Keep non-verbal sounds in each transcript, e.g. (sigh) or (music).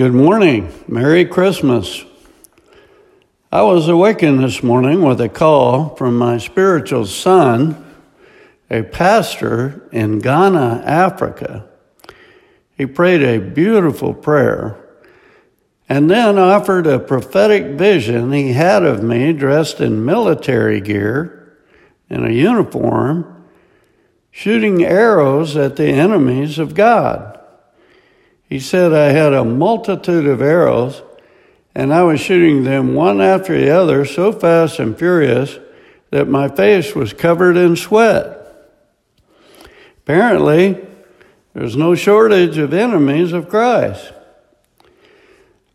Good morning. Merry Christmas. I was awakened this morning with a call from my spiritual son, a pastor in Ghana, Africa. He prayed a beautiful prayer and then offered a prophetic vision he had of me dressed in military gear in a uniform, shooting arrows at the enemies of God. He said I had a multitude of arrows and I was shooting them one after the other so fast and furious that my face was covered in sweat. Apparently, there's no shortage of enemies of Christ.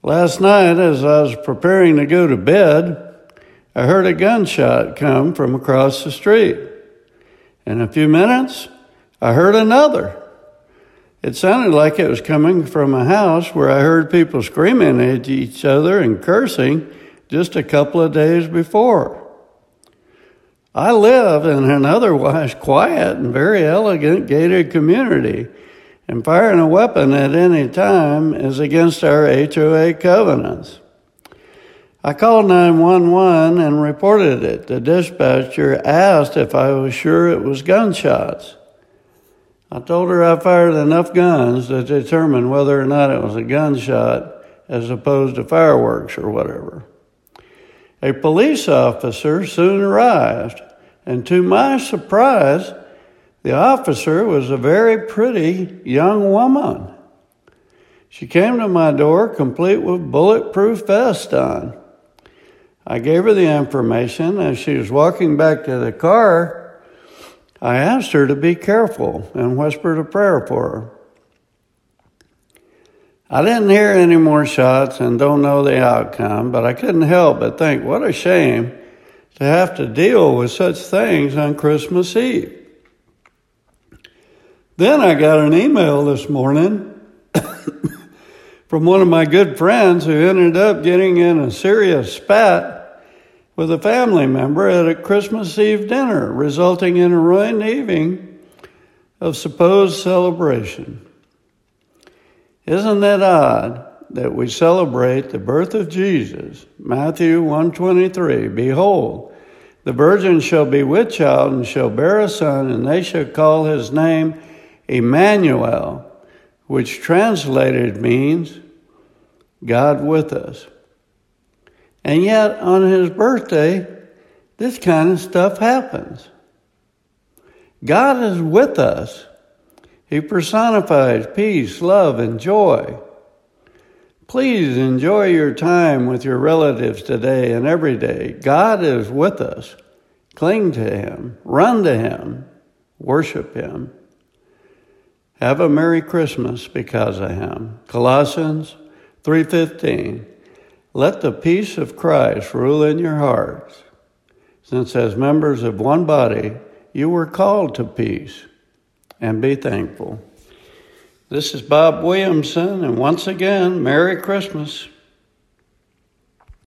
Last night, as I was preparing to go to bed, I heard a gunshot come from across the street. In a few minutes, I heard another. It sounded like it was coming from a house where I heard people screaming at each other and cursing just a couple of days before. I live in an otherwise quiet and very elegant gated community, and firing a weapon at any time is against our HOA covenants. I called 911 and reported it. The dispatcher asked if I was sure it was gunshots. I told her I fired enough guns to determine whether or not it was a gunshot as opposed to fireworks or whatever. A police officer soon arrived, and to my surprise, the officer was a very pretty young woman. She came to my door complete with bulletproof vest on. I gave her the information as she was walking back to the car. I asked her to be careful and whispered a prayer for her. I didn't hear any more shots and don't know the outcome, but I couldn't help but think what a shame to have to deal with such things on Christmas Eve. Then I got an email this morning (coughs) from one of my good friends who ended up getting in a serious spat with a family member at a Christmas Eve dinner, resulting in a ruined evening of supposed celebration. Isn't that odd that we celebrate the birth of Jesus? Matthew 123, Behold, the virgin shall be with child and shall bear a son, and they shall call his name Emmanuel, which translated means God with us. And yet, on his birthday, this kind of stuff happens. God is with us. He personifies peace, love, and joy. Please enjoy your time with your relatives today and every day. God is with us. Cling to Him, run to Him, worship Him. Have a Merry Christmas because of Him. Colossians 3:15. Let the peace of Christ rule in your hearts, since as members of one body you were called to peace, and be thankful. This is Bob Williamson, and once again, Merry Christmas.